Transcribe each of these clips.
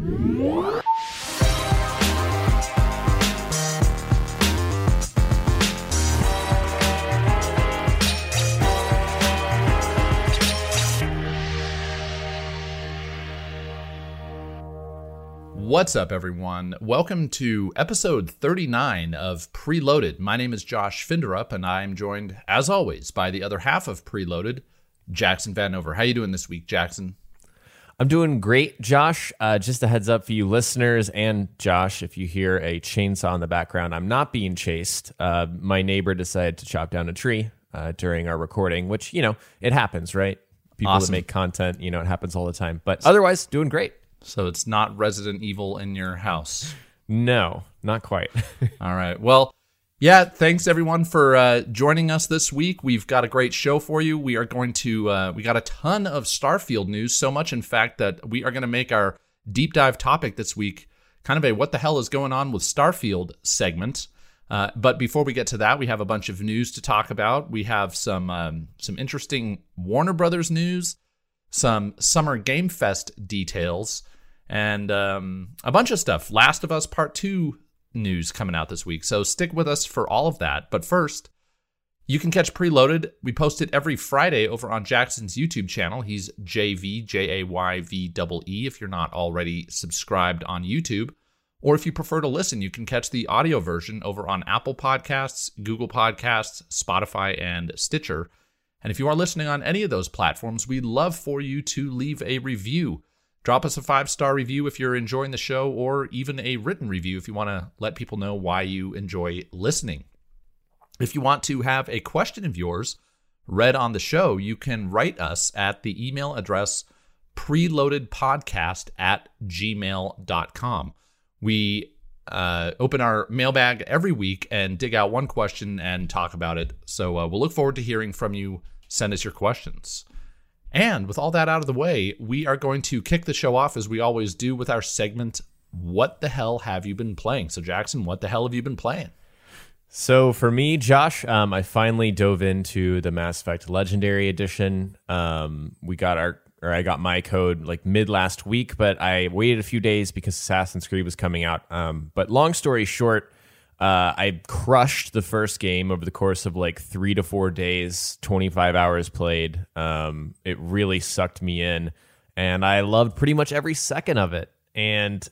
What's up, everyone? Welcome to episode 39 of Preloaded. My name is Josh Finderup, and I'm joined, as always, by the other half of Preloaded, Jackson Vanover. How you doing this week, Jackson? I'm doing great, Josh. Uh, just a heads up for you listeners and Josh, if you hear a chainsaw in the background, I'm not being chased. Uh, my neighbor decided to chop down a tree uh, during our recording, which, you know, it happens, right? People Awesome. that make content, you know, it happens all the time. But otherwise, doing great. So it's not Resident Evil in your house. No, not quite. All right. Well, yeah, thanks everyone for uh, joining us this week. We've got a great show for you. We are going to, uh, we got a ton of Starfield news, so much, in fact, that we are going to make our deep dive topic this week kind of a what the hell is going on with Starfield segment. Uh, but before we get to that, we have a bunch of news to talk about. We have some um, some interesting Warner Brothers news, some Summer Game Fest details, and um, a bunch of stuff. Last of Us Part 2 news coming out this week. So stick with us for all of that. But first, you can catch Preloaded. We post it every Friday over on Jackson's YouTube channel. He's JV, J A Y V double E, if you're not already subscribed on YouTube. Or if you prefer to listen, you can catch the audio version over on Apple Podcasts, Google Podcasts, Spotify, and Stitcher. And if you are listening on any of those platforms, we'd love for you to leave a review. Drop us a five star review if you're enjoying the show, or even a written review if you want to let people know why you enjoy listening. If you want to have a question of yours read on the show, you can write us at the email address preloadedpodcast at gmail.com. We uh, open our mailbag every week and dig out one question and talk about it. So uh, we'll look forward to hearing from you. Send us your questions. And with all that out of the way, we are going to kick the show off as we always do with our segment, What the Hell Have You Been Playing? So, Jackson, what the hell have you been playing? So for me, Josh, um, I finally dove into the Mass Effect Legendary Edition. Um, we got our, or I got my code like mid last week, but I waited a few days because Assassin's Creed was coming out. Um, but long story short, uh, I crushed the first game over the course of like three to four days, 25 hours played. Um, it really sucked me in, and I loved pretty much every second of it. And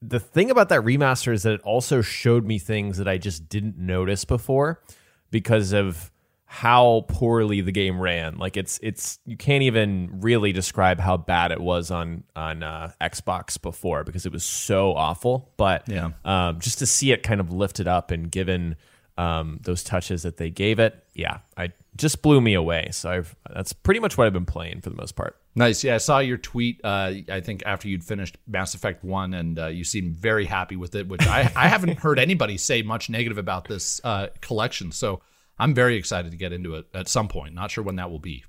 the thing about that remaster is that it also showed me things that I just didn't notice before because of how poorly the game ran. Like it's it's you can't even really describe how bad it was on on uh, Xbox before because it was so awful. But Yeah. um, just to see it kind of lifted up and given um, those touches that they gave it, yeah, I just blew me away. So I've, that's pretty much what I've been playing for the most part. Nice. Yeah, I saw your tweet. Uh, I think after you'd finished Mass Effect One, and uh, you seemed very happy with it. Which I, I haven't heard anybody say much negative about this uh, collection. So I'm very excited to get into it at some point. Not sure when that will be.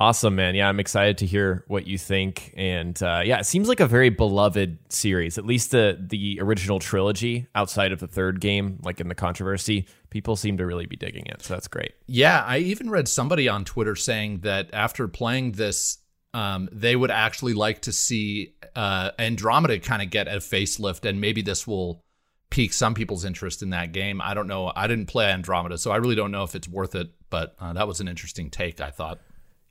Awesome, man. Yeah, I'm excited to hear what you think. And uh, yeah, it seems like a very beloved series. At least the the original trilogy, outside of the third game, like in the controversy, people seem to really be digging it. So that's great. Yeah, I even read somebody on Twitter saying that after playing this, um, they would actually like to see uh, Andromeda kind of get a facelift, and maybe this will pique some people's interest in that game. I don't know. I didn't play Andromeda, so I really don't know if it's worth it. But uh, that was an interesting take. I thought.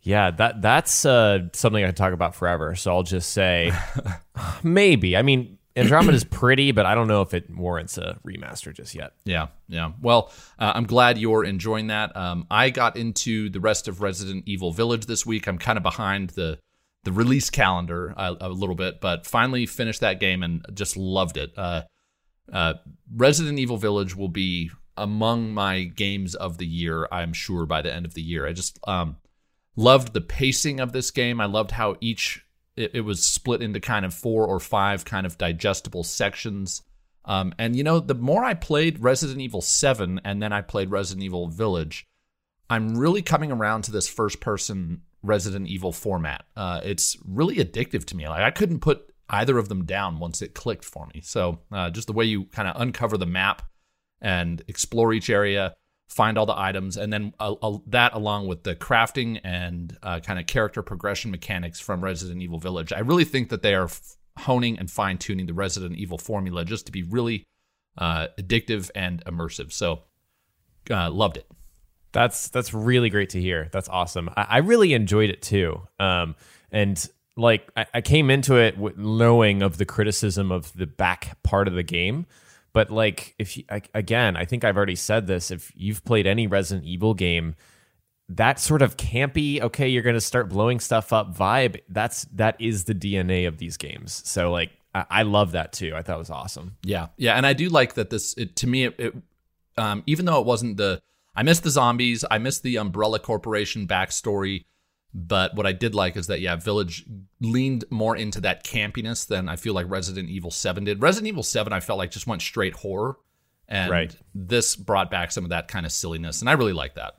Yeah, that that's uh, something I could talk about forever. So I'll just say maybe. I mean, Andromeda is pretty, but I don't know if it warrants a remaster just yet. Yeah, yeah. Well, uh, I'm glad you're enjoying that. Um, I got into the rest of Resident Evil Village this week. I'm kind of behind the the release calendar a, a little bit, but finally finished that game and just loved it. Uh, uh, Resident Evil Village will be among my games of the year. I'm sure by the end of the year. I just um, loved the pacing of this game. I loved how each it, it was split into kind of four or five kind of digestible sections. Um, and you know, the more I played Resident Evil 7 and then I played Resident Evil Village, I'm really coming around to this first person Resident Evil format. Uh, it's really addictive to me. Like I couldn't put either of them down once it clicked for me. So uh, just the way you kind of uncover the map and explore each area, find all the items, and then uh, uh, that along with the crafting and uh, kind of character progression mechanics from Resident Evil Village, I really think that they are f- honing and fine tuning the Resident Evil formula just to be really uh, addictive and immersive. So, uh, loved it. That's that's really great to hear. That's awesome. I, I really enjoyed it too. Um, and like I, I came into it knowing of the criticism of the back part of the game, but like if you, I, again, I think I've already said this. If you've played any Resident Evil game, that sort of campy, okay, you're to start blowing stuff up vibe. That's that is the DNA of these games. So like I, I love that too. I thought it was awesome. Yeah, yeah, and I do like that. This it, to me, it, it um, even though it wasn't the I missed the zombies. I missed the Umbrella Corporation backstory. But what I did like is that, yeah, Village leaned more into that campiness than I feel like Resident Evil 7 did. Resident Evil 7, I felt like just went straight horror. And right. this brought back some of that kind of silliness. And I really like that.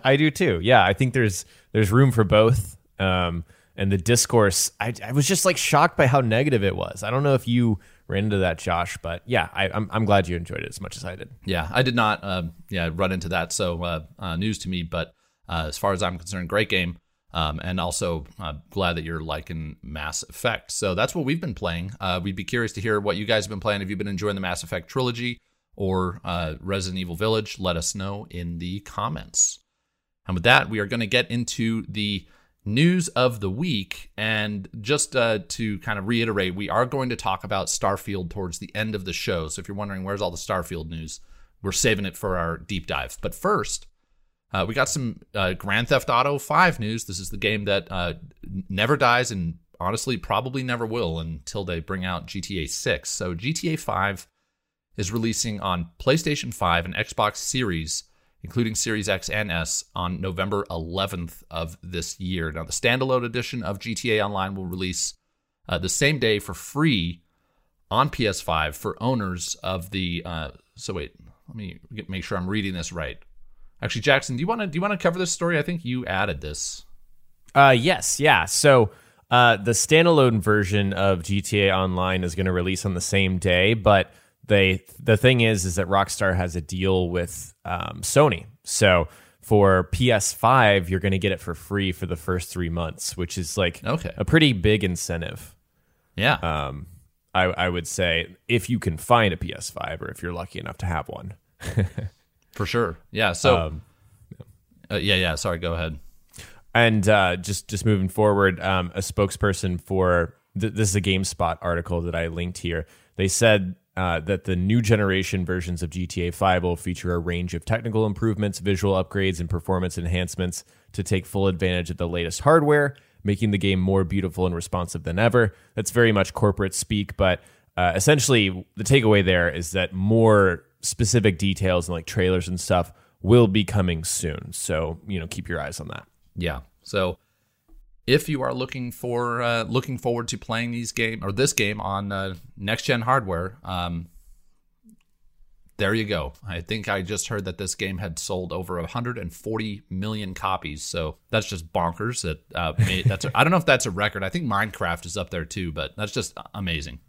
I do too. Yeah, I think there's there's room for both. Um, and the discourse, I, I was just like shocked by how negative it was. I don't know if you ran into that, Josh. But yeah, I, am I'm, I'm glad you enjoyed it as much as I did. Yeah, I did not. Uh, yeah, run into that. So uh, uh, news to me. But uh, as far as I'm concerned, great game. Um, and also uh, glad that you're liking Mass Effect. So that's what we've been playing. Uh, we'd be curious to hear what you guys have been playing. Have you been enjoying the Mass Effect trilogy or Resident Evil Village? Let us know in the comments. And with that, we are going to get into the news of the week. And just uh, to kind of reiterate, we are going to talk about Starfield towards the end of the show. So if you're wondering where's all the Starfield news, we're saving it for our deep dive. But first, uh, we got some uh, Grand Theft Auto 5 news. This is the game that uh, never dies and honestly probably never will until they bring out GTA 6. So GTA 5 is releasing on PlayStation 5 and Xbox Series including Series X and S, on November 11th of this year. Now, the standalone edition of GTA Online will release uh, the same day for free on PS5 for owners of the. Uh, so wait, let me get, make sure I'm reading this right. Actually, Jackson, do you want to do you want to cover this story? I think you added this. Uh, yes, yeah. So uh, the standalone version of GTA Online is going to release on the same day, but they the thing is is that Rockstar has a deal with um, Sony, so for PS5 you're going to get it for free for the first three months, which is like okay. a pretty big incentive. Yeah. Um, I, I would say if you can find a PS5 or if you're lucky enough to have one. for sure. Yeah. So. Um, uh, yeah. Yeah. Sorry. Go ahead. And uh, just just moving forward, um, a spokesperson for th- this is a GameSpot article that I linked here. They said uh, that the new generation versions of GTA 5 will feature a range of technical improvements, visual upgrades, and performance enhancements to take full advantage of the latest hardware, making the game more beautiful and responsive than ever. That's very much corporate speak, but uh, essentially, the takeaway there is that more specific details and like trailers and stuff will be coming soon. So, you know, keep your eyes on that. Yeah. So, if you are looking for uh, looking forward to playing these game or this game on uh, next gen hardware, um, there you go. I think I just heard that this game had sold over 140 million copies. So that's just bonkers. That uh, that's a, I don't know if that's a record. I think Minecraft is up there too, but that's just amazing.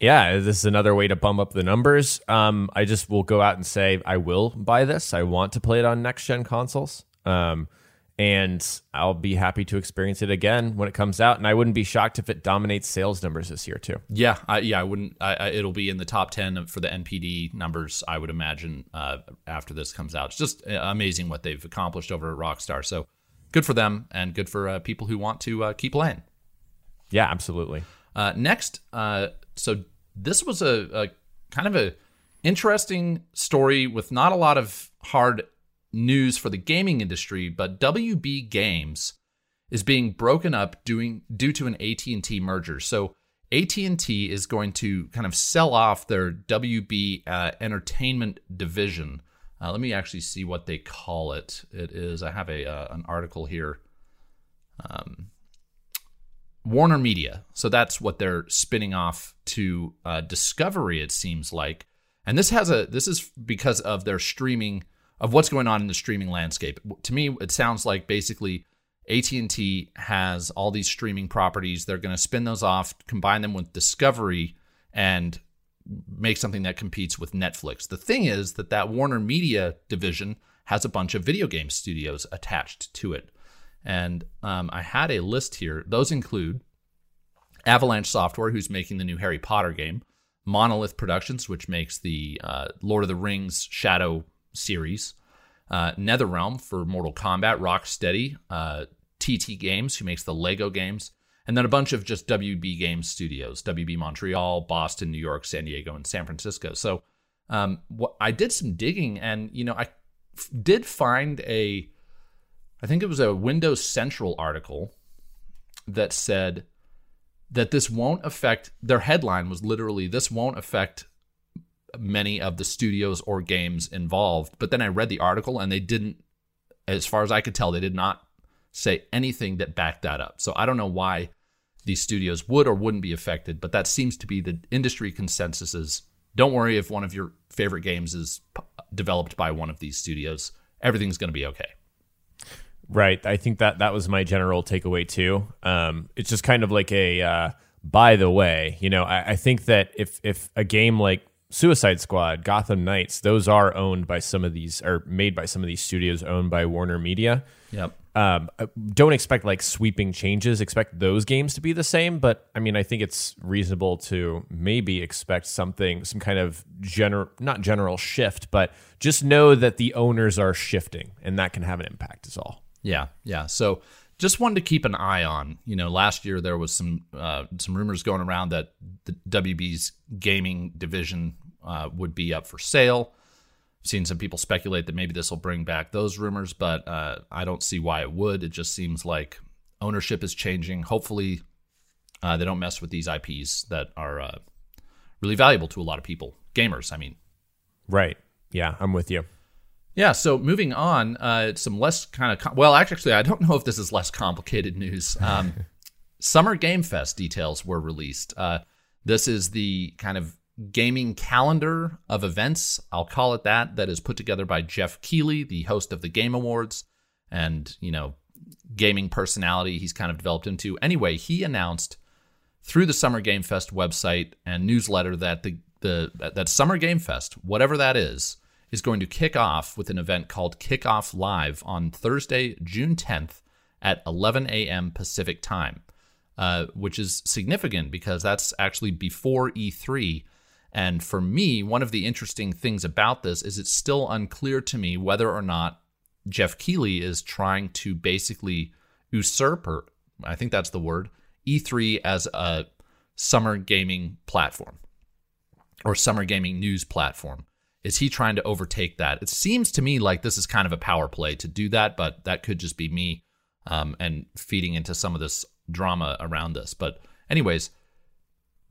Yeah, this is another way to bump up the numbers. Um, I just will go out and say I will buy this. I want to play it on next gen consoles. Um, and I'll be happy to experience it again when it comes out. And I wouldn't be shocked if it dominates sales numbers this year too. Yeah, I, yeah, I wouldn't. I, I, it'll be in the top ten for the NPD numbers. I would imagine uh, after this comes out. It's just uh, amazing what they've accomplished over at Rockstar. So good for them, and good for uh, people who want to uh, keep playing. Yeah, absolutely. Uh, next, uh, so this was a, a kind of a interesting story with not a lot of hard news for the gaming industry, but WB Games is being broken up doing due to an AT&T merger. So AT&T is going to kind of sell off their WB uh, Entertainment division. Uh, let me actually see what they call it. It is I have a uh, an article here. Um, Warner Media. So that's what they're spinning off to uh, Discovery. It seems like, and this has a this is because of their streaming of what's going on in the streaming landscape. To me, it sounds like basically AT&T has all these streaming properties. They're going to spin those off, combine them with Discovery and make something that competes with Netflix. The thing is that that Warner Media division has a bunch of video game studios attached to it. And um, I had a list here. Those include Avalanche Software, who's making the new Harry Potter game, Monolith Productions, which makes the uh, Lord of the Rings Shadow series, uh, NetherRealm for Mortal Kombat, Rocksteady, uh, TT Games, who makes the Lego games, and then a bunch of just WB Games studios, WB Montreal, Boston, New York, San Diego, and San Francisco. So um, what, I did some digging, and you know, I f- did find a, I think it was a Windows Central article that said that this won't affect. Their headline was literally, "This won't affect." many of the studios or games involved but then i read the article and they didn't as far as i could tell they did not say anything that backed that up so i don't know why these studios would or wouldn't be affected but that seems to be the industry consensus is don't worry if one of your favorite games is developed by one of these studios everything's going to be okay Right. I think that that was my general takeaway too. Um, it's just kind of like a uh, by the way, you know, I, I think that if if a game like Suicide Squad, Gotham Knights, those are owned by some of these, or made by some of these studios owned by Warner Media. yep Um, uh, don't expect like sweeping changes. Expect those games to be the same, but I mean, I think it's reasonable to maybe expect something, some kind of general, not general shift, but just know that the owners are shifting, and that can have an impact. Is all. Yeah, yeah. So just wanted to keep an eye on. You know, last year there was some uh, some rumors going around that the WB's gaming division uh, would be up for sale. I've seen some people speculate that maybe this will bring back those rumors, but uh, I don't see why it would. It just seems like ownership is changing. Hopefully, uh, they don't mess with these IPs that are uh, really valuable to a lot of people, gamers. I mean, Right. Yeah, I'm with you. Yeah, so moving on, uh, some less kind of com- well, actually, I don't know if this is less complicated news. Um, Summer Game Fest details were released. Uh, this is the kind of gaming calendar of events, I'll call it that, that is put together by Jeff Keighley, the host of the Game Awards, and you know, gaming personality he's kind of developed into. Anyway, he announced through the Summer Game Fest website and newsletter that the the that Summer Game Fest, whatever that is, is going to kick off with an event called Kickoff Live on Thursday, June 10th at 11 a.m. Pacific time, uh, which is significant because that's actually before E3. And for me, one of the interesting things about this is it's still unclear to me whether or not Jeff Keighley is trying to basically usurp, or I think that's the word, E3 as a summer gaming platform or summer gaming news platform. Is he trying to overtake that? It seems to me like this is kind of a power play to do that, but that could just be me um, and feeding into some of this drama around this. But, anyways,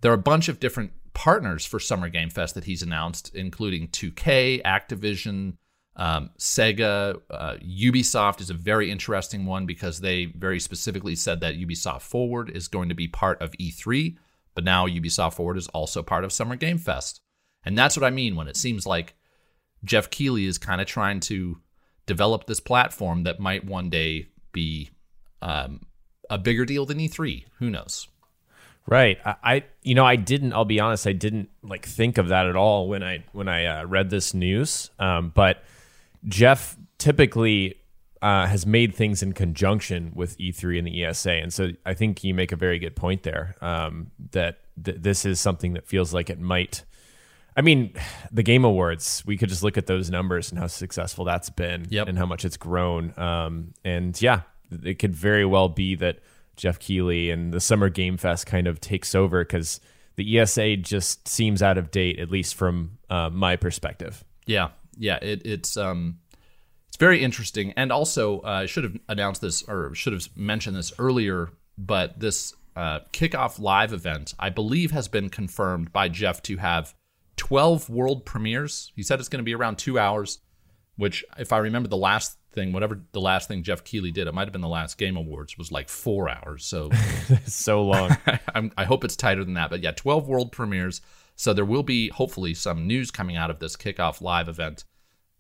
there are a bunch of different partners for Summer Game Fest that he's announced, including 2K, Activision, um, Sega, uh, Ubisoft is a very interesting one because they very specifically said that Ubisoft Forward is going to be part of E3, but now Ubisoft Forward is also part of Summer Game Fest. And that's what I mean when it seems like Jeff Keighley is kind of trying to develop this platform that might one day be um, a bigger deal than E3. Who knows? Right. I, I, you know, I didn't. I'll be honest. I didn't like think of that at all when I when I uh, read this news. Um, but Jeff typically uh, has made things in conjunction with E3 and the ESA, and so I think you make a very good point there. Um, that th- this is something that feels like it might. I mean, the Game Awards. We could just look at those numbers and how successful that's been, Yep. and how much it's grown. Um, and yeah, it could very well be that Jeff Keighley and the Summer Game Fest kind of takes over because the ESA just seems out of date, at least from uh, my perspective. Yeah, yeah. It, it's um, it's very interesting, and also uh, I should have announced this or should have mentioned this earlier. But this uh, kickoff live event, I believe, has been confirmed by Jeff to have twelve world premieres. He said it's going to be around two hours, which, if I remember the last thing, whatever the last thing Jeff Keighley did, it might have been the last Game Awards, was like four hours. So so long. I'm, I hope it's tighter than that. But yeah, 12 world premieres. So there will be hopefully some news coming out of this kickoff live event.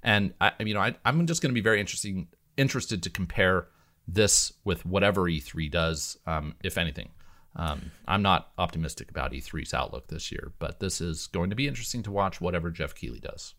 And I, you know, I, I'm just going to be very interesting, interested to compare this with whatever E3 does, um, if anything. Um, I'm not optimistic about E3's outlook this year, but this is going to be interesting to watch whatever Jeff Keighley does.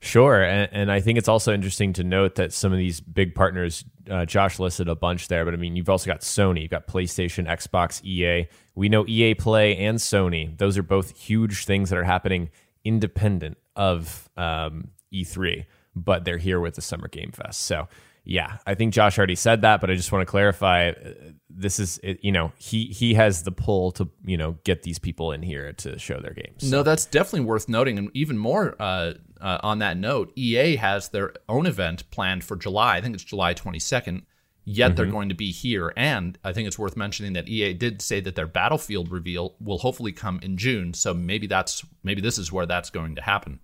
Sure, and, and, I think it's also interesting to note that some of these big partners, uh, Josh listed a bunch there, but I mean, you've also got Sony, you've got PlayStation, Xbox, EA. We know EA Play and Sony; those are both huge things that are happening independent of um, E3, but they're here with the Summer Game Fest. So yeah, I think Josh already said that, but I just want to clarify. Uh, this is, you know, he he has the pull to, you know, get these people in here to show their games. So. No, that's definitely worth noting, and even more uh, uh, on that note, EA has their own event planned for July. I think it's July twenty second. Yet mm-hmm. they're going to be here, and I think it's worth mentioning that EA did say that their Battlefield reveal will hopefully come in June. So maybe that's maybe this is where that's going to happen.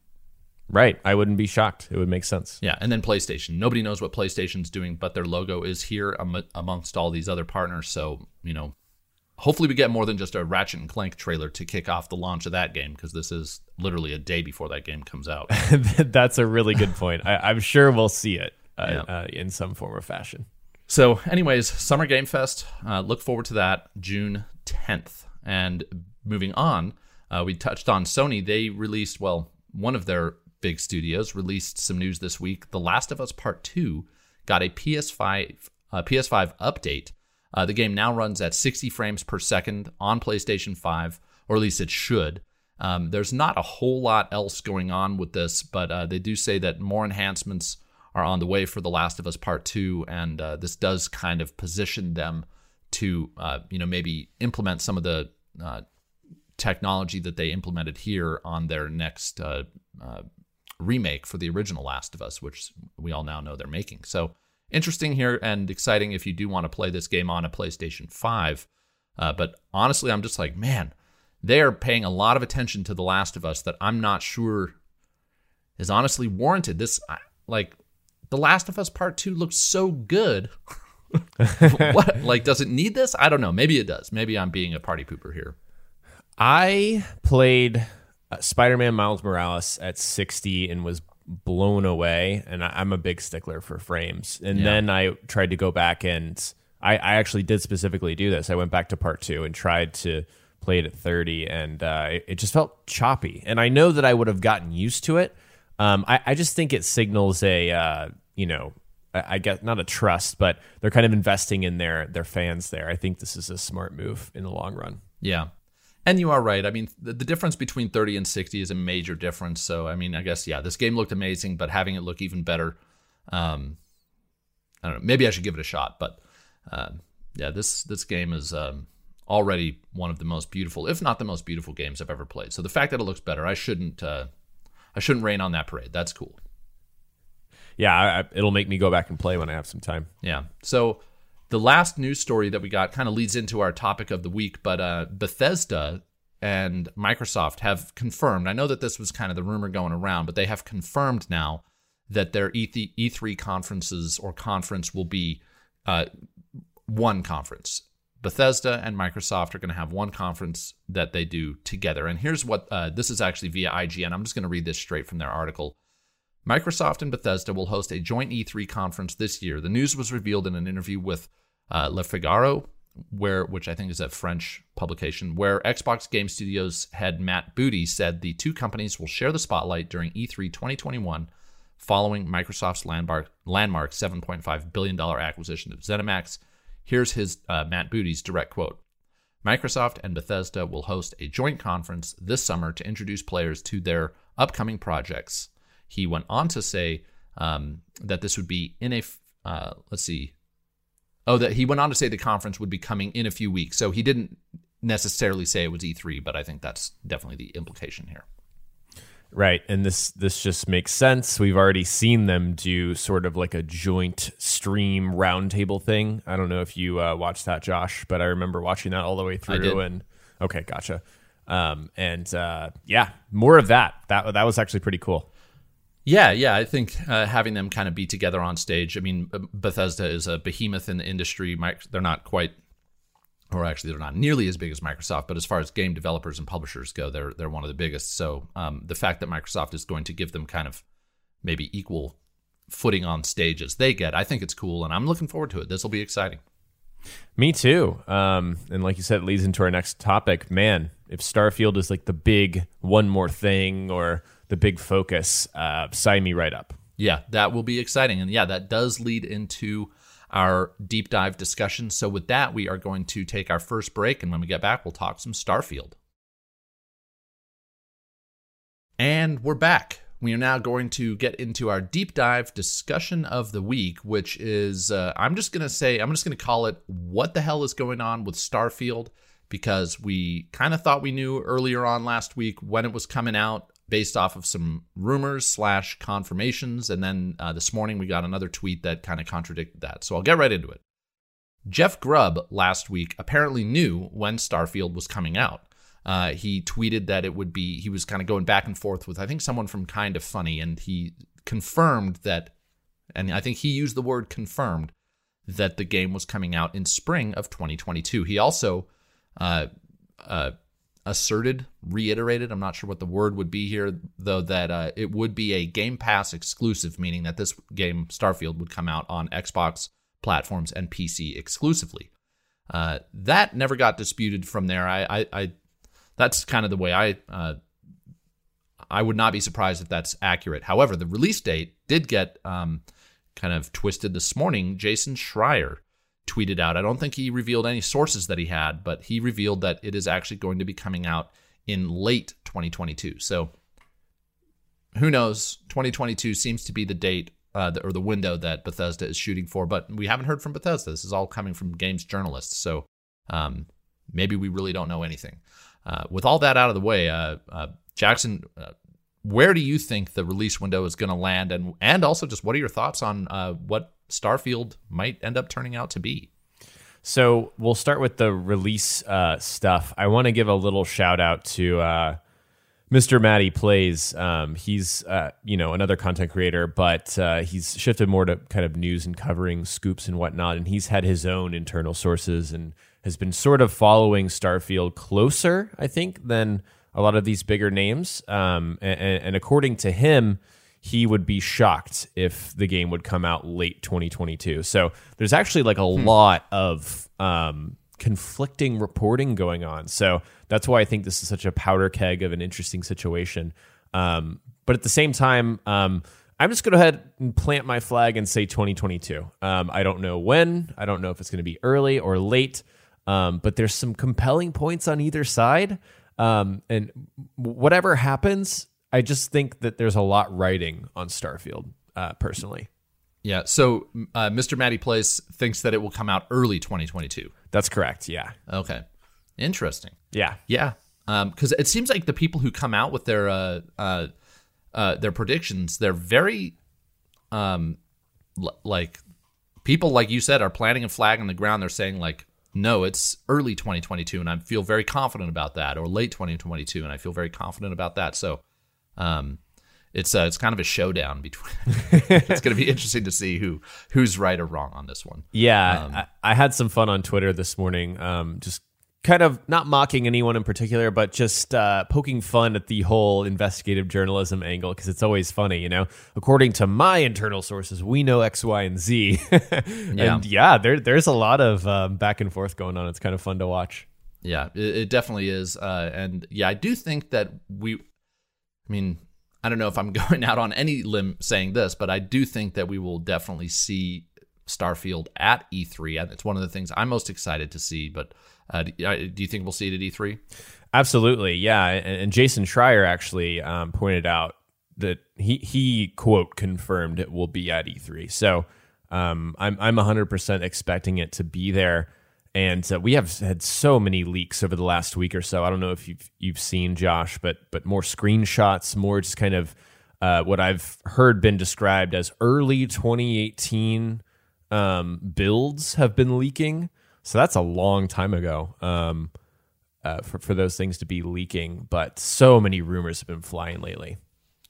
Right. I wouldn't be shocked. It would make sense. Yeah. And then PlayStation. Nobody knows what PlayStation's doing, but their logo is here am- amongst all these other partners. So, you know, hopefully we get more than just a Ratchet and Clank trailer to kick off the launch of that game because this is literally a day before that game comes out. That's a really good point. I, am sure we'll see it uh, yeah. uh, in some form or fashion. So, anyways, Summer Game Fest. Uh, look forward to that June 10th. And moving on, uh, we touched on Sony. They released, well, one of their big studios released some news this week. The Last of Us Part 2 got a PS5 uh, PS5 update. Uh, the game now runs at 60 frames per second on PlayStation 5, or at least it should. Um, there's not a whole lot else going on with this, but uh, they do say that more enhancements are on the way for The Last of Us Part 2, and uh, this does kind of position them to, uh, you know, maybe implement some of the technology that they implemented here on their next remake for the original Last of Us, which we all now know they're making. So interesting here and exciting if you do want to play this game on a PlayStation 5. Uh, but honestly, I'm just like, man, they are paying a lot of attention to The Last of Us that I'm not sure is honestly warranted. This, like, The Last of Us Part 2 looks so good. what? Like, does it need this? I don't know. Maybe it does. Maybe I'm being a party pooper here. I played uh, Spider-Man Miles Morales at 60 and was blown away. And I, am a big stickler for frames. And yeah. then I tried to go back and I, I, actually did specifically do this. I went back to part two and tried to play it at 30, and uh, it, it, just felt choppy. And I know that I would have gotten used to it. Um, I, I, just think it signals a uh, you know. I guess not a trust, but they're kind of investing in their their fans there. I think this is a smart move in the long run. Yeah, and you are right. I mean, the, the, difference between 30 and 60 is a major difference. So, I mean, I guess, yeah, this game looked amazing, but having it look even better, um, I don't know. Maybe I should give it a shot. But uh, yeah, this this game is um, already one of the most beautiful, if not the most beautiful games I've ever played. So the fact that it looks better, I shouldn't uh, I shouldn't rain on that parade. That's cool. Yeah, I, it'll make me go back and play when I have some time. Yeah. So the last news story that we got kind of leads into our topic of the week, but uh, Bethesda and Microsoft have confirmed. I know that this was kind of the rumor going around, but they have confirmed now that their E3 conferences or conference will be uh, one conference. Bethesda and Microsoft are going to have one conference that they do together. And here's what uh, this is actually via IGN. I'm just going to read this straight from their article. Microsoft and Bethesda will host a joint E3 conference this year. The news was revealed in an interview with uh, Le Figaro, where which I think is a French publication, where Xbox Game Studios head Matt Booty said the two companies will share the spotlight during E3 2021 following Microsoft's landmark, landmark $7.5 billion acquisition of ZeniMax. Here's his uh, Matt Booty's direct quote. Microsoft and Bethesda will host a joint conference this summer to introduce players to their upcoming projects. He went on to say um, that this would be in a, uh, let's see, Oh, that he went on to say the conference would be coming in a few weeks. So he didn't necessarily say it was E3, but I think that's definitely the implication here. Right, and this this just makes sense. We've already seen them do sort of like a joint stream roundtable thing. I don't know if you uh, watched that, Josh, but I remember watching that all the way through. And okay, gotcha. Um, and uh, yeah, more of that. That that was actually pretty cool. Yeah, yeah, I think uh, having them kind of be together on stage. I mean, Bethesda is a behemoth in the industry. They're not quite, or actually, they're not nearly as big as Microsoft. But as far as game developers and publishers go, they're they're one of the biggest. So um, the fact that Microsoft is going to give them kind of maybe equal footing on stage as they get, I think it's cool, and I'm looking forward to it. This will be exciting. Me too. Um, and like you said, it leads into our next topic. Man, if Starfield is like the big one more thing or the big focus, uh, sign me right up. Yeah, that will be exciting. And yeah, that does lead into our deep dive discussion. So, with that, we are going to take our first break. And when we get back, we'll talk some Starfield. And we're back. We are now going to get into our deep dive discussion of the week, which is uh, I'm just going to say, I'm just going to call it What the Hell is Going On with Starfield? Because we kind of thought we knew earlier on last week when it was coming out based off of some rumors slash confirmations. And then uh, this morning we got another tweet that kind of contradicted that. So I'll get right into it. Jeff Grubb last week apparently knew when Starfield was coming out. Uh, he tweeted that it would be, he was kind of going back and forth with, I think, someone from Kind of Funny, and he confirmed that, and I think he used the word confirmed, that the game was coming out in spring of 2022. He also uh, uh, asserted, reiterated, I'm not sure what the word would be here, though, that uh, it would be a Game Pass exclusive, meaning that this game, Starfield, would come out on Xbox platforms and PC exclusively. Uh, that never got disputed from there. I, I, I, that's kind of the way I, uh, I would not be surprised if that's accurate. However, the release date did get um, kind of twisted this morning. Jason Schreier tweeted out. I don't think he revealed any sources that he had, but he revealed that it is actually going to be coming out in late 2022. So who knows? 2022 seems to be the date uh, or the window that Bethesda is shooting for, but we haven't heard from Bethesda. This is all coming from games journalists. So um, maybe we really don't know anything. Uh, with all that out of the way, uh, uh Jackson, uh, where do you think the release window is going to land, and and also just what are your thoughts on uh, what Starfield might end up turning out to be. So we'll start with the release uh, stuff. I want to give a little shout out to uh, Mr. Matty Plays. Um, he's uh, you know another content creator, but uh, he's shifted more to kind of news and covering scoops and whatnot. And he's had his own internal sources and has been sort of following Starfield closer, I think, than a lot of these bigger names. Um, and, and according to him he would be shocked if the game would come out late 2022. So there's actually like a hmm. lot of um, conflicting reporting going on. So that's why I think this is such a powder keg of an interesting situation. Um, but at the same time, um, I'm just going to go ahead and plant my flag and say 2022. Um, I don't know when. I don't know if it's going to be early or late. Um, but there's some compelling points on either side. Um, and whatever happens, I just think that there's a lot writing on Starfield, uh, personally. Yeah. So uh, Mr. Matty Plays thinks that it will come out early 2022. That's correct. Yeah. Okay. Interesting. Yeah. Yeah. Because um, it seems like the people who come out with their uh, uh, uh, their predictions, they're very um, l- like people like you said are planting a flag on the ground. They're saying like, no, it's early 2022, and I feel very confident about that, or late 2022, and I feel very confident about that. So um, it's uh, it's kind of a showdown between. it's going to be interesting to see who who's right or wrong on this one. Yeah, um, I, I, had some fun on Twitter this morning. Um, just kind of not mocking anyone in particular, but just uh, poking fun at the whole investigative journalism angle because it's always funny, you know. According to my internal sources, we know X, Y, and Z, and yeah, yeah there, there's a lot of um, back and forth going on. It's kind of fun to watch. Yeah, it, it definitely is, uh, and yeah, I do think that we I mean, I don't know if I'm going out on any limb saying this, but I do think that we will definitely see Starfield at E3. It's one of the things I'm most excited to see. But uh, do you think we'll see it at E3? Absolutely, yeah. And, Jason Schreier actually um, pointed out that he he quote confirmed it will be at E3. So um, I'm I'm 100% expecting it to be there and uh, we have had so many leaks over the last week or so. I don't know if you've you've seen Josh, but but more screenshots, more just kind of uh, what I've heard been described as early 2018 um, builds have been leaking. So that's a long time ago um, uh, for for those things to be leaking. But so many rumors have been flying lately.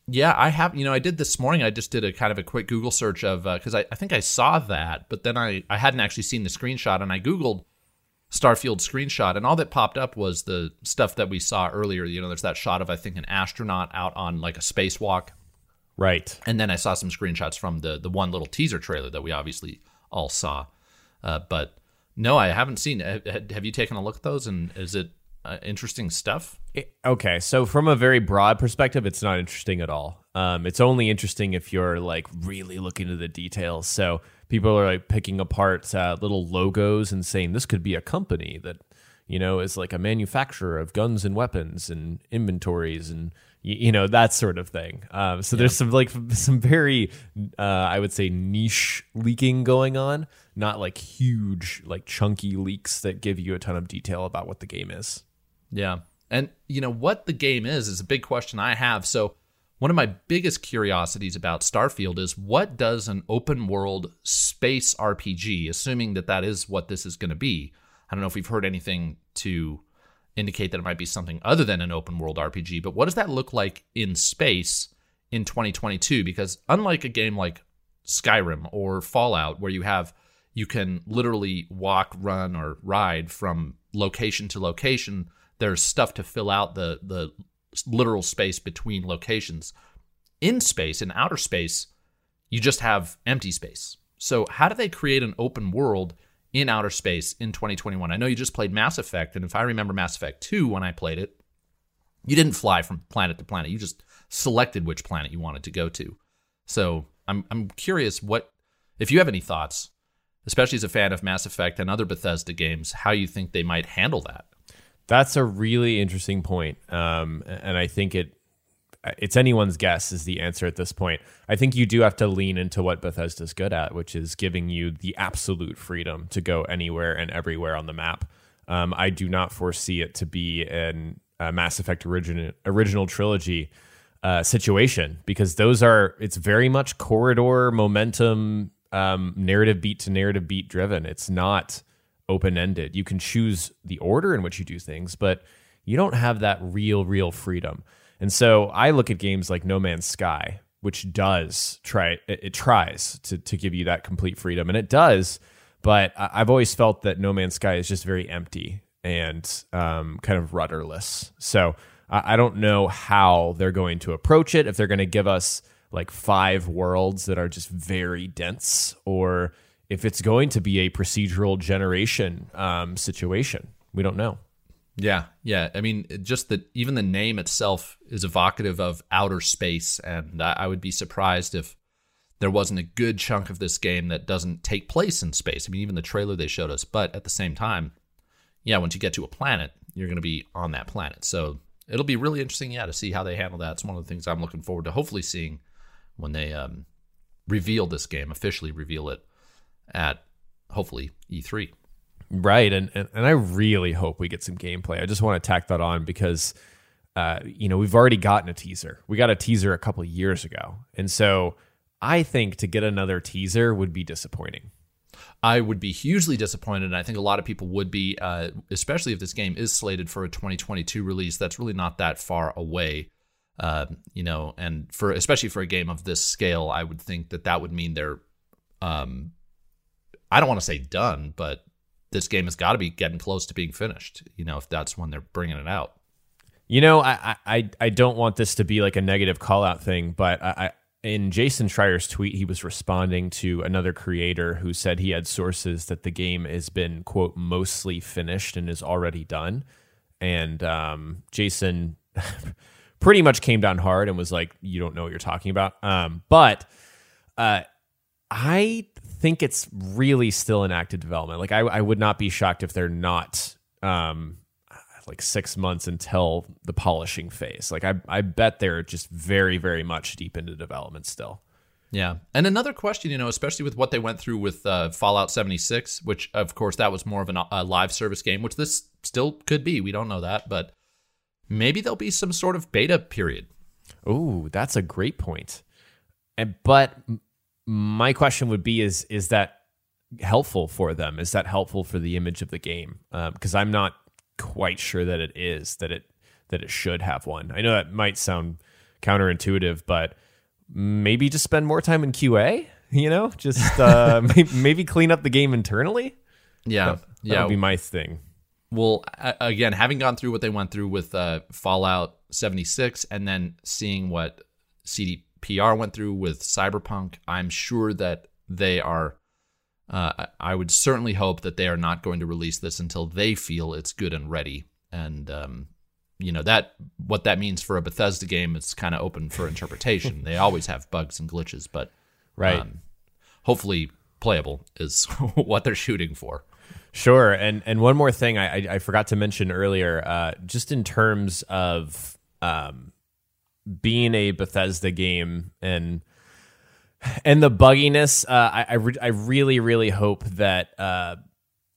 Yeah, I have. You know, I did this morning. I just did a kind of a quick Google search of because uh, I, I think I saw that, but then I I hadn't actually seen the screenshot, and I googled Starfield screenshot, and all that popped up was the stuff that we saw earlier. You know, there's that shot of I think an astronaut out on like a spacewalk, right? And then I saw some screenshots from the the one little teaser trailer that we obviously all saw. Uh, but no, I haven't seen. Have, have you taken a look at those? And is it uh, interesting stuff? It, okay, so from a very broad perspective, it's not interesting at all. Um, it's only interesting if you're like really looking into the details. So people are like picking apart uh, little logos and saying this could be a company that you know is like a manufacturer of guns and weapons and inventories and you know that sort of thing. Um, so yeah. there's some like some very uh, I would say niche leaking going on, not like huge like chunky leaks that give you a ton of detail about what the game is. Yeah, and you know what the game is is a big question I have. So one of my biggest curiosities about Starfield is what does an open world space RPG, assuming that that is what this is going to be. I don't know if we've heard anything to indicate that it might be something other than an open world RPG, but what does that look like in space in 2022? Because unlike a game like Skyrim or Fallout, where you have you can literally walk, run, or ride from location to location, there's stuff to fill out the the literal space between locations. In space, in outer space, you just have empty space. So how do they create an open world in outer space in 2021. I know you just played Mass Effect, and if I remember Mass Effect 2 when I played it, you didn't fly from planet to planet. You just selected which planet you wanted to go to. So I'm I'm curious what if you have any thoughts, especially as a fan of Mass Effect and other Bethesda games, how you think they might handle that. That's a really interesting point, um, and I think it it's anyone's guess is the answer at this point. I think you do have to lean into what Bethesda's good at, which is giving you the absolute freedom to go anywhere and everywhere on the map. Um, I do not foresee it to be an a Mass Effect original original trilogy uh, situation because those are it's very much corridor momentum, um, narrative beat to narrative beat driven. It's not open ended. You can choose the order in which you do things, but you don't have that real real freedom. And so I look at games like No Man's Sky, which does try it, tries to to give you that complete freedom, and it does. But I've always felt that No Man's Sky is just very empty and um, kind of rudderless. So I don't know how they're going to approach it. If they're going to give us like five worlds that are just very dense, or if it's going to be a procedural generation um, situation, we don't know. Yeah, yeah. I mean, just that even the name itself is evocative of outer space, and I would be surprised if there wasn't a good chunk of this game that doesn't take place in space. I mean, even the trailer they showed us. But at the same time, yeah, once you get to a planet, you're going to be on that planet. So it'll be really interesting, yeah, to see how they handle that. It's one of the things I'm looking forward to hopefully seeing when they um, reveal this game, officially reveal it at hopefully E3. Right, and, and and I really hope we get some gameplay. I just want to tack that on because, uh, you know, we've already gotten a teaser. We got a teaser a couple years ago, and so I think to get another teaser would be disappointing. I would be hugely disappointed. And I think a lot of people would be, uh, especially if this game is slated for a 2022 release. That's really not that far away, uh, you know. And for especially for a game of this scale, I would think that that would mean they're, um, I don't want to say done, but this game has got to be getting close to being finished. You know, if that's when they're bringing it out. You know, I I I don't want this to be like a negative call out thing, but I, in Jason Schreier's tweet, he was responding to another creator who said he had sources that the game has been quote mostly finished and is already done, and um, Jason pretty much came down hard and was like, "You don't know what you're talking about." Um, but uh, I think it's really still in active development. Like I, I would not be shocked if they're not um, like six months until the polishing phase. Like I, I bet they're just very, very much deep into development still. Yeah. And another question, you know, especially with what they went through with uh, Fallout 76, which of course that was more of an, a live service game, which this still could be. We don't know that, but maybe there'll be some sort of beta period. Oh, that's a great point. And but my question would be is is that helpful for them? Is that helpful for the image of the game? Because um, i'm not quite sure that it is that it that it should have one. I know that might sound counterintuitive but maybe just spend more time in qa you know? Just uh, maybe, clean up the game internally? Yeah that, yeah. would be my thing. Well again having gone through what they went through with uh, fallout 76 and then seeing what cd PR went through with Cyberpunk, I'm sure that they are. Uh, I would certainly hope that they are not going to release this until they feel it's good and ready. and um, you know that what that means for a Bethesda game is kind of open for interpretation. they always have bugs and glitches, but Right. um, hopefully playable is what they're shooting for. Sure, and and one more thing I I, I forgot to mention earlier, uh, just in terms of um, being a Bethesda game and and the bugginess, uh, I I, re- I really really hope that uh,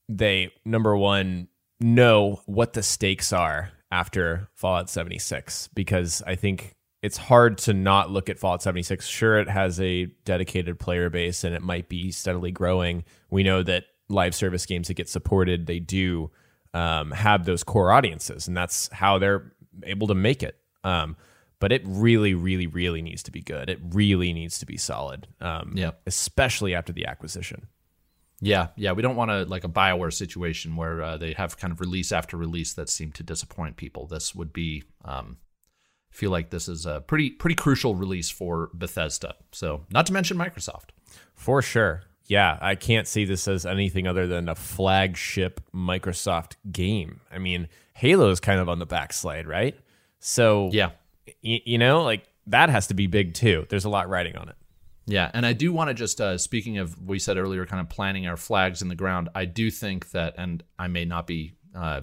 they number one know what the stakes are after Fallout 76 because I think it's hard to not look at Fallout 76. Sure, it has a dedicated player base and it might be steadily growing. We know that live service games that get supported, they do um, have those core audiences, and that's how they're able to make it. Um, but it really, really, really needs to be good. It really needs to be solid. Um, Yeah. especially after the acquisition. Yeah, yeah, we don't want to like a Bioware situation where uh, they have kind of release after release that seem to disappoint people. This would be, um, feel like this is a pretty pretty crucial release for Bethesda. So, not to mention Microsoft. For sure. Yeah, I can't see this as anything other than a flagship Microsoft game. I mean, Halo is kind of on the backslide, right? So, Yeah, y- you know, like that has to be big too. There's a lot riding on it. Yeah, and I do want to just uh, speaking of we said earlier, kind of planting our flags in the ground. I do think that, and I may not be uh,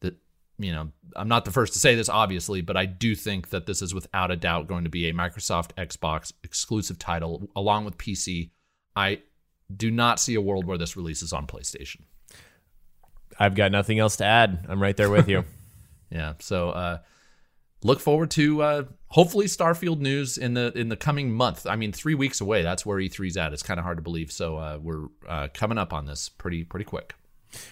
that you know I'm not the first to say this, obviously, but I do think that this is without a doubt going to be a Microsoft Xbox exclusive title along with PC. I do not see a world where this releases on PlayStation. I've got nothing else to add. I'm right there with you. Yeah, so uh, look forward to uh, hopefully Starfield news in the in the coming month. I mean, three weeks away. That's where E3's at. It's kind of hard to believe. So uh, we're uh, coming up on this pretty pretty quick.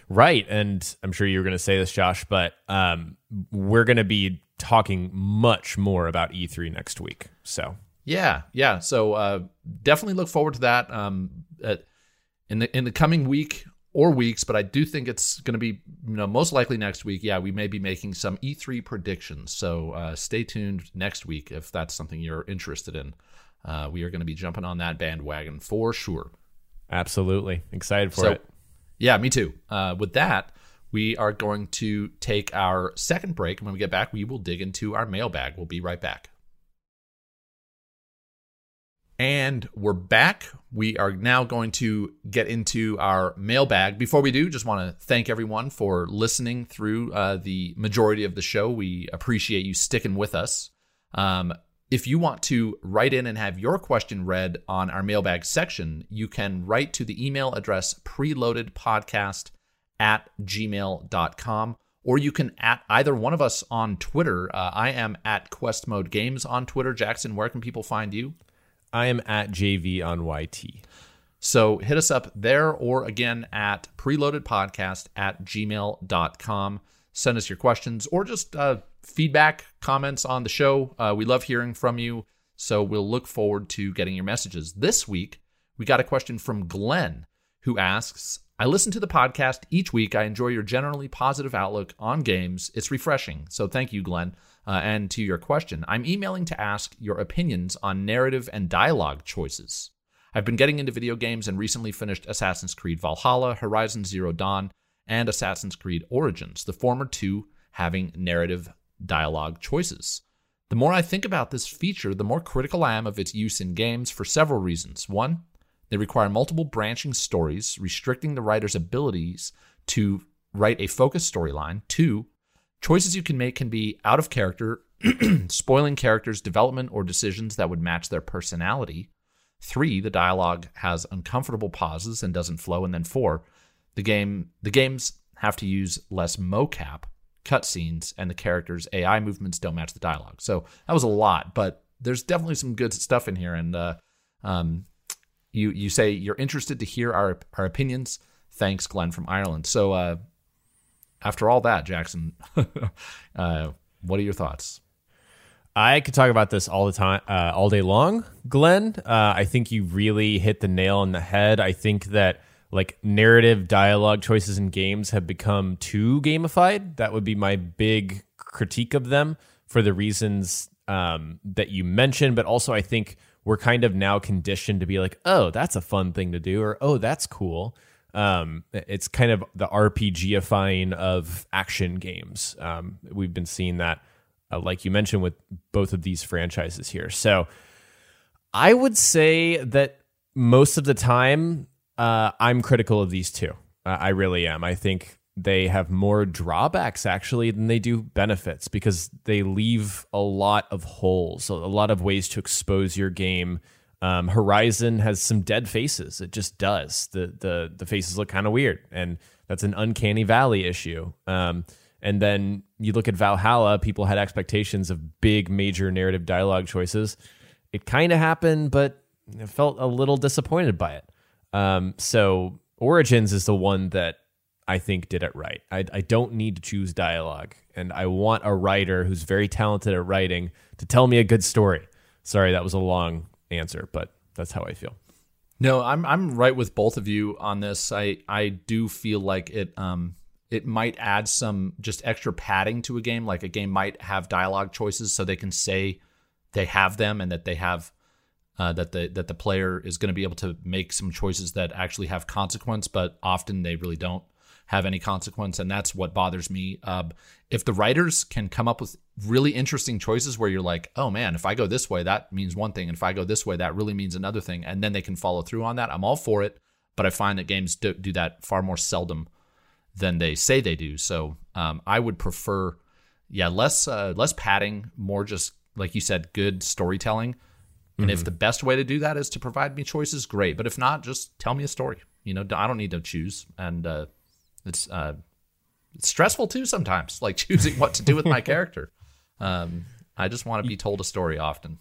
right. And I'm sure you were going to say this, Josh, but um, we're going to be talking much more about E3 next week. So, Yeah, yeah. So uh, definitely look forward to that um, at, in the in the coming week or weeks. But I do think it's going to be you know most likely next week. Yeah, we may be making some E3 predictions. So uh, stay tuned next week if that's something you're interested in. Uh, we are going to be jumping on that bandwagon for sure. absolutely excited for So, it. yeah, me too. Uh, with that, we are going to take our second break. And when we get back, we will dig into our mailbag. We'll be right back. And we're back. We are now going to get into our mailbag. Before we do, just want to thank everyone for listening through uh, the majority of the show. We appreciate you sticking with us. Um, if you want to write in and have your question read on our mailbag section, you can write to the email address preloadedpodcast at gmail.com or you can at either one of us on Twitter. Uh, I am at Quest Mode Games on Twitter. Jackson, where can people find you? I am at JV on YT. So hit us up there or again at preloadedpodcast at gmail.com. Send us your questions or just uh, feedback, comments on the show. Uh, we love hearing from you. So we'll look forward to getting your messages. This week, we got a question from Glenn who asks I listen to the podcast each week. I enjoy your generally positive outlook on games. It's refreshing. So thank you, Glenn. Uh, and to your question, I'm emailing to ask your opinions on narrative and dialogue choices. I've been getting into video games and recently finished Assassin's Creed Valhalla, Horizon Zero Dawn, and Assassin's Creed Origins, the former two having narrative dialogue choices. The more I think about this feature, the more critical I am of its use in games for several reasons. One, they require multiple branching stories, restricting the writer's abilities to write a focused storyline. Two, choices you can make can be out of character, spoiling characters' development or decisions that would match their personality. Three, the dialogue has uncomfortable pauses and doesn't flow. And then four, the game the games have to use less mocap, cutscenes, and the characters' AI movements don't match the dialogue. So that was a lot, but there's definitely some good stuff in here. And uh, um, you you say you're interested to hear our our opinions. Thanks, Glenn from Ireland. So uh, after all that, Jackson, uh, what are your thoughts? I could talk about this all the time, uh, all day long, Glenn. Uh, I think you really hit the nail on the head. I think that like narrative dialogue choices in games have become too gamified. That would be my big critique of them for the reasons um, that you mentioned. But also, I think we're kind of now conditioned to be like, oh, that's a fun thing to do, or oh, that's cool. Um, it's kind of the RPGifying of action games. Um, we've been seeing that, uh, like you mentioned, with both of these franchises here. So I would say that most of the time, uh, I'm critical of these two. Uh, I really am. I think they have more drawbacks actually than they do benefits because they leave a lot of holes, a lot of ways to expose your game. Um, Horizon has some dead faces. It just does. The the the faces look kind of weird, and that's an uncanny valley issue. Um, and then you look at Valhalla. People had expectations of big, major narrative dialogue choices. It kind of happened, but I felt a little disappointed by it. Um, so Origins is the one that I think did it right. I, I don't need to choose dialogue, and I want a writer who's very talented at writing to tell me a good story. Sorry, that was a long answer, but that's how I feel. No, I'm I'm right with both of you on this. I I do feel like it um it might add some just extra padding to a game. Like a game might have dialogue choices so they can say they have them and that they have uh, that the that the player is going to be able to make some choices that actually have consequence, but often they really don't have any consequence, and that's what bothers me. Uh, if the writers can come up with really interesting choices where you're like, oh man, if I go this way, that means one thing, and if I go this way, that really means another thing, and then they can follow through on that, I'm all for it. But I find that games do, do that far more seldom than they say they do. So um, I would prefer, yeah, less uh, less padding, more just like you said, good storytelling. And mm-hmm. if the best way to do that is to provide me choices, great. But if not, just tell me a story. You know, I don't need to choose. And uh, it's uh, it's stressful too sometimes, like choosing what to do with my character. Um, I just want to be told a story often.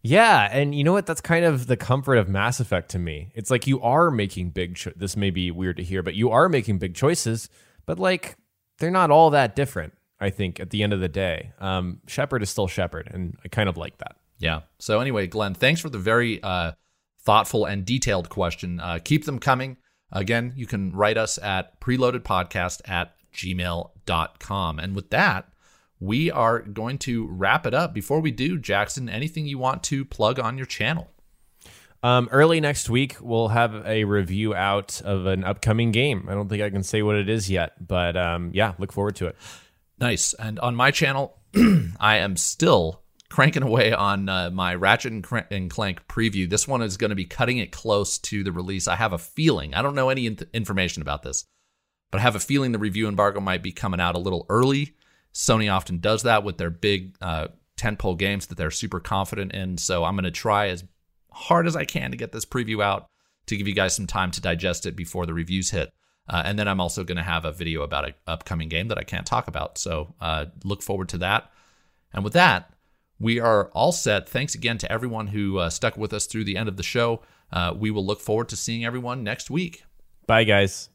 Yeah, and you know what? That's kind of the comfort of Mass Effect to me. It's like you are making big. Cho- this may be weird to hear, but you are making big choices. But like, they're not all that different. I think at the end of the day, um, Shepard is still Shepard, and I kind of like that. Yeah. So anyway, Glenn, thanks for the very uh, thoughtful and detailed question. Uh, keep them coming. Again, you can write us at preloadedpodcast at gmail.com. And with that, we are going to wrap it up. Before we do, Jackson, anything you want to plug on your channel? Um, early next week, we'll have a review out of an upcoming game. I don't think I can say what it is yet, but um, yeah, look forward to it. Nice. And on my channel, I am still cranking away on uh, my Ratchet and, Cr- and, Clank preview. This one is going to be cutting it close to the release. I have a feeling, I don't know any in- information about this, but I have a feeling the review embargo might be coming out a little early. Sony often does that with their big uh, tentpole games that they're super confident in. So I'm going to try as hard as I can to get this preview out to give you guys some time to digest it before the reviews hit. Uh, and then I'm also going to have a video about an upcoming game that I can't talk about. So uh, look forward to that. And with that, we are all set. Thanks again to everyone who uh, stuck with us through the end of the show. Uh, we will look forward to seeing everyone next week. Bye, guys.